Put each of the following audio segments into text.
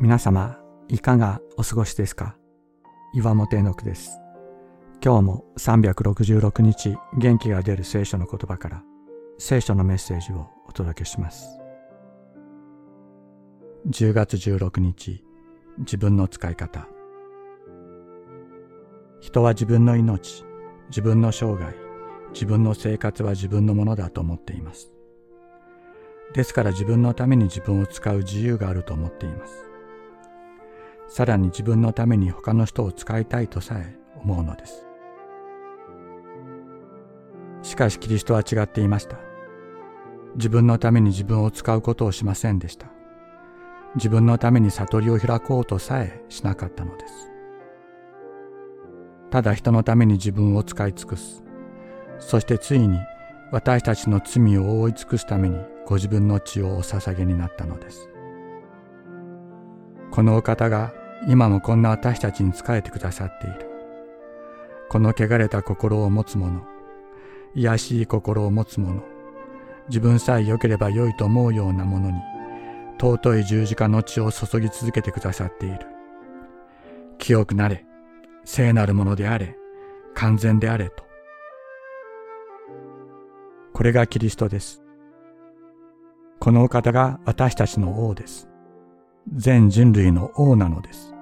皆様、いかがお過ごしですか？岩本絵の句です。今日も366日元気が出る聖書の言葉から聖書のメッセージをお届けします。10月16日、自分の使い方。人は自分の命、自分の生涯、自分の生活は自分のものだと思っています。ですから自分のために自分を使う自由があると思っています。さらに自分のために他の人を使いたいとさえ思うのです。しかしキリストは違っていました。自分のために自分を使うことをしませんでした。自分のために悟りを開こうとさえしなかったのです。ただ人のために自分を使い尽くす。そしてついに私たちの罪を覆い尽くすためにご自分の血をお捧げになったのです。このお方が今もこんな私たちに仕えてくださっている。この汚れた心を持つ者、癒しい心を持つ者、自分さえ良ければ良いと思うようなものに、尊い十字架の血を注ぎ続けてくださっている。清くなれ、聖なるものであれ、完全であれと。これがキリストです。このお方が私たちの王です。全人類の王なのです。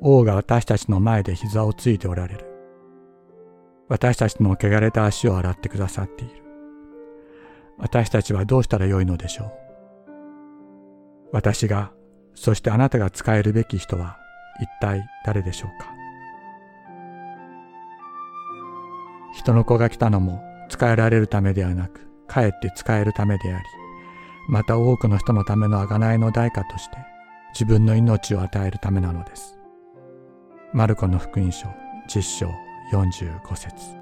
王が私たちの前で膝をついておられる。私たちの汚れた足を洗ってくださっている。私たちはどうしたらよいのでしょう。私が、そしてあなたが使えるべき人は一体誰でしょうか。人の子が来たのも使えられるためではなく、かえって使えるためであり、また多くの人のための贖いの代価として自分の命を与えるためなのです。マルコの福音書10章45節。